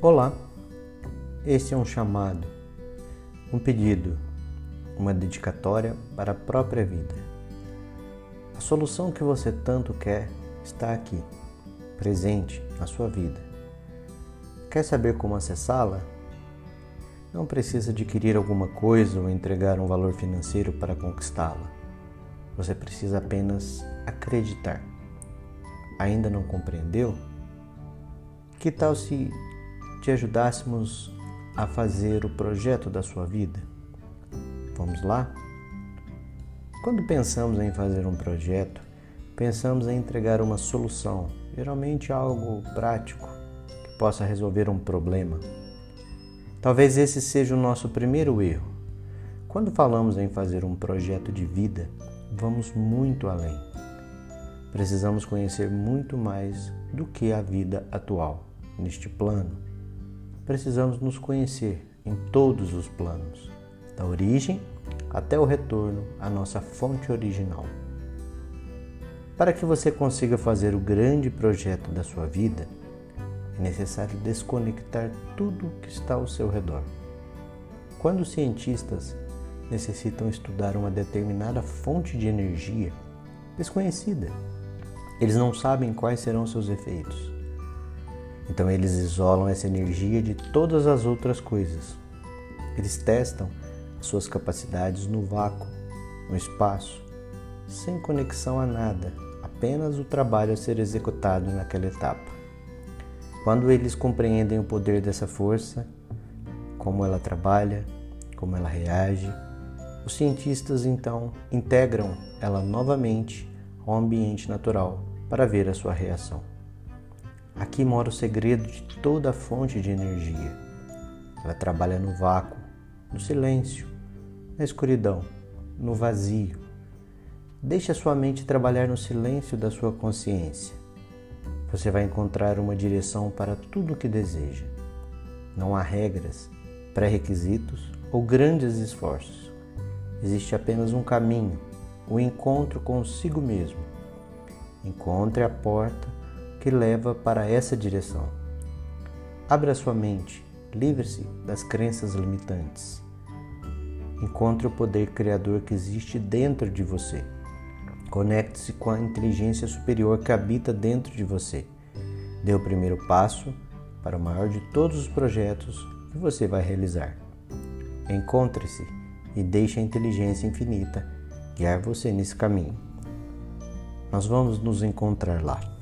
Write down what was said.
Olá, este é um chamado, um pedido, uma dedicatória para a própria vida. A solução que você tanto quer está aqui, presente na sua vida. Quer saber como acessá-la? Não precisa adquirir alguma coisa ou entregar um valor financeiro para conquistá-la. Você precisa apenas acreditar. Ainda não compreendeu? Que tal se te ajudássemos a fazer o projeto da sua vida? Vamos lá? Quando pensamos em fazer um projeto, pensamos em entregar uma solução, geralmente algo prático que possa resolver um problema. Talvez esse seja o nosso primeiro erro. Quando falamos em fazer um projeto de vida, vamos muito além. Precisamos conhecer muito mais do que a vida atual neste plano precisamos nos conhecer em todos os planos, da origem até o retorno à nossa fonte original. Para que você consiga fazer o grande projeto da sua vida, é necessário desconectar tudo o que está ao seu redor. Quando os cientistas necessitam estudar uma determinada fonte de energia desconhecida, eles não sabem quais serão seus efeitos. Então eles isolam essa energia de todas as outras coisas. Eles testam suas capacidades no vácuo, no espaço, sem conexão a nada, apenas o trabalho a ser executado naquela etapa. Quando eles compreendem o poder dessa força, como ela trabalha, como ela reage, os cientistas então integram ela novamente ao ambiente natural para ver a sua reação. Aqui mora o segredo de toda a fonte de energia. Ela trabalha no vácuo, no silêncio, na escuridão, no vazio. Deixe a sua mente trabalhar no silêncio da sua consciência. Você vai encontrar uma direção para tudo o que deseja. Não há regras, pré-requisitos ou grandes esforços. Existe apenas um caminho, o encontro consigo mesmo. Encontre a porta que leva para essa direção. Abra sua mente, livre-se das crenças limitantes. Encontre o poder criador que existe dentro de você. Conecte-se com a inteligência superior que habita dentro de você. Dê o primeiro passo para o maior de todos os projetos que você vai realizar. Encontre-se e deixe a inteligência infinita guiar você nesse caminho. Nós vamos nos encontrar lá.